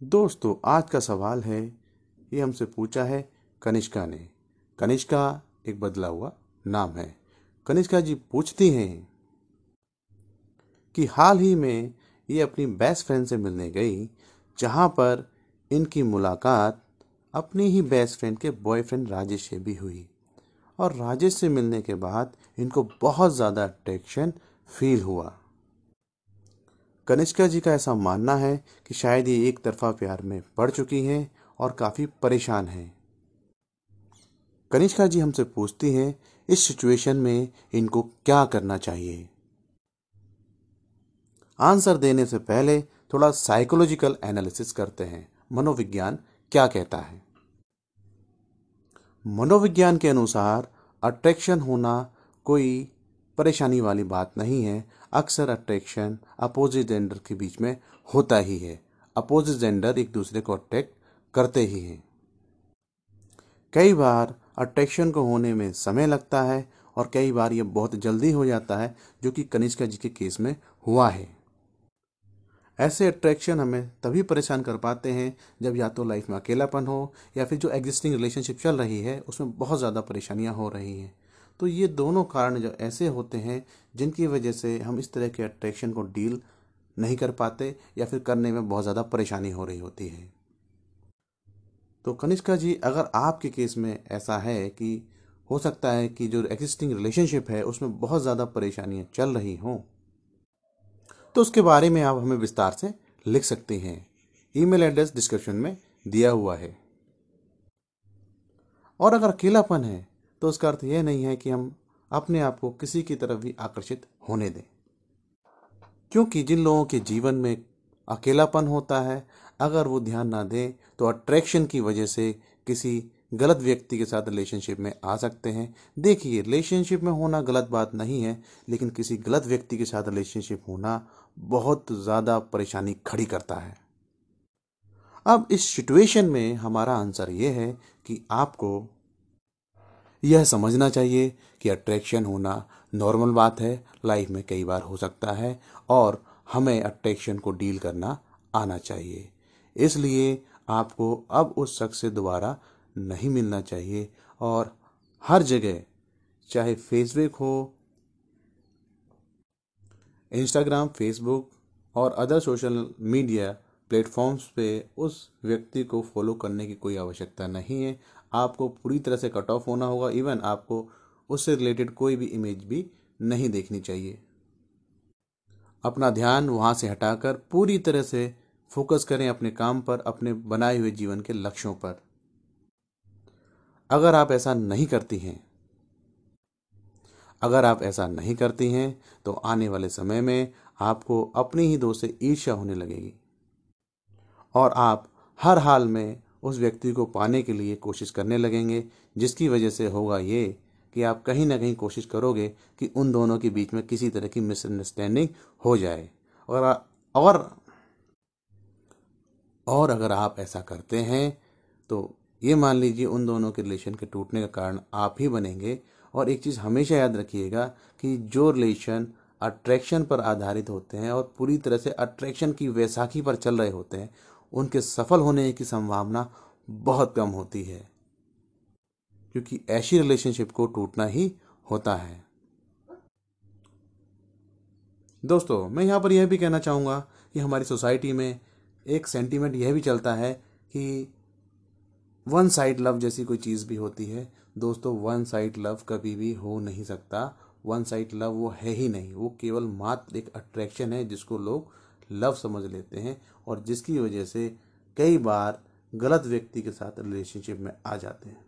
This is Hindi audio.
दोस्तों, आज का सवाल है, ये हमसे पूछा है कनिष्का ने। कनिष्का, एक बदला हुआ नाम है। कनिष्का जी पूछती हैं कि हाल ही में ये अपनी बेस्ट फ्रेंड से मिलने गई, जहाँ पर इनकी मुलाकात अपनी ही बेस्ट फ्रेंड के बॉयफ्रेंड राजेश से भी हुई। और राजेश से मिलने के बाद इनको बहुत ज़्यादा अट्रैक्शन फील हुआ। कनिष्का जी का ऐसा मानना है कि शायद ये एक तरफा प्यार में पड़ चुकी हैं और काफ़ी परेशान हैं। कनिष्का जी हमसे पूछती हैं, इस सिचुएशन में इनको क्या करना चाहिए? आंसर देने से पहले थोड़ा साइकोलॉजिकल एनालिसिस करते हैं। मनोविज्ञान क्या कहता है? मनोविज्ञान के अनुसार अट्रैक्शन होना कोई परेशानी वाली बात नहीं है। अक्सर अट्रैक्शन अपोजिट जेंडर के बीच में होता ही है। अपोजिट जेंडर एक दूसरे को अट्रैक्ट करते ही हैं। कई बार अट्रैक्शन को होने में समय लगता है और कई बार ये बहुत जल्दी हो जाता है, जो कि कनिष्का जी के केस में हुआ है। ऐसे अट्रैक्शन हमें तभी परेशान कर पाते हैं, जब या तो लाइफ में अकेलापन हो या फिर जो एग्जिस्टिंग रिलेशनशिप चल रही है, उसमें बहुत ज़्यादा परेशानियाँ हो रही हैं। तो ये दोनों कारण जो ऐसे होते हैं, जिनकी वजह से हम इस तरह के अट्रैक्शन को डील नहीं कर पाते या फिर करने में बहुत ज़्यादा परेशानी हो रही होती है। तो कनिष्का जी, अगर आपके केस में ऐसा है कि हो सकता है कि जो एग्जिस्टिंग रिलेशनशिप है, उसमें बहुत ज़्यादा परेशानियाँ चल रही हों तो उसके बारे में आप हमें विस्तार से लिख सकते हैं। ईमेल एड्रेस डिस्क्रिप्शन में दिया हुआ है। और अगर अकेलापन है तो उसका अर्थ यह नहीं है कि हम अपने आप को किसी की तरफ़ भी आकर्षित होने दें। क्योंकि जिन लोगों के जीवन में अकेलापन होता है, अगर वो ध्यान ना दें तो अट्रैक्शन की वजह से किसी गलत व्यक्ति के साथ रिलेशनशिप में आ सकते हैं। देखिए रिलेशनशिप में होना गलत बात नहीं है, लेकिन किसी गलत व्यक्ति के साथ रिलेशनशिप होना बहुत ज़्यादा परेशानी खड़ी करता है। अब इस सिचुएशन में हमारा आंसर ये है कि आपको यह समझना चाहिए कि अट्रैक्शन होना नॉर्मल बात है लाइफ में कई बार हो सकता है और हमें अट्रैक्शन को डील करना आना चाहिए। इसलिए आपको अब उस शख्स से दोबारा नहीं मिलना चाहिए और हर जगह, चाहे फेसबुक हो इंस्टाग्राम फेसबुक और अदर सोशल मीडिया प्लेटफॉर्म्स पे उस व्यक्ति को फॉलो करने की कोई आवश्यकता नहीं है। आपको पूरी तरह से कट ऑफ़ होना होगा। इवन आपको उससे रिलेटेड कोई भी इमेज भी नहीं देखनी चाहिए। अपना ध्यान वहाँ से हटाकर पूरी तरह से फोकस करें अपने काम पर, अपने बनाए हुए जीवन के लक्ष्यों पर। अगर आप ऐसा नहीं करती हैं, अगर आप ऐसा नहीं करती हैं तो आने वाले समय में आपको अपनी ही दोस्त से ईर्ष्या होने लगेगी। और आप हर हाल में उस व्यक्ति को पाने के लिए कोशिश करने लगेंगे, जिसकी वजह से होगा ये कि आप कहीं ना कहीं कोशिश करोगे कि उन दोनों के बीच में किसी तरह की मिसअंडरस्टैंडिंग हो जाए। और और और अगर आप ऐसा करते हैं तो ये मान लीजिए उन दोनों के रिलेशन के टूटने का कारण आप ही बनेंगे। और एक चीज़ हमेशा याद रखिएगा कि जो रिलेशन अट्रैक्शन पर आधारित होते हैं और पूरी तरह से अट्रैक्शन की वैसाखी पर चल रहे होते हैं उनके सफल होने की संभावना बहुत कम होती है, क्योंकि ऐसी रिलेशनशिप को टूटना ही होता है। दोस्तों, मैं यहाँ पर यह भी कहना चाहूँगा कि हमारी सोसाइटी में एक सेंटीमेंट यह भी चलता है कि वन साइड लव जैसी कोई चीज़ भी होती है। दोस्तों वन साइड लव कभी भी हो नहीं सकता। वन साइड लव वो है ही नहीं। वो केवल मात्र एक अट्रैक्शन है जिसको लोग लव समझ लेते हैं और जिसकी वजह से कई बार गलत व्यक्ति के साथ रिलेशनशिप में आ जाते हैं।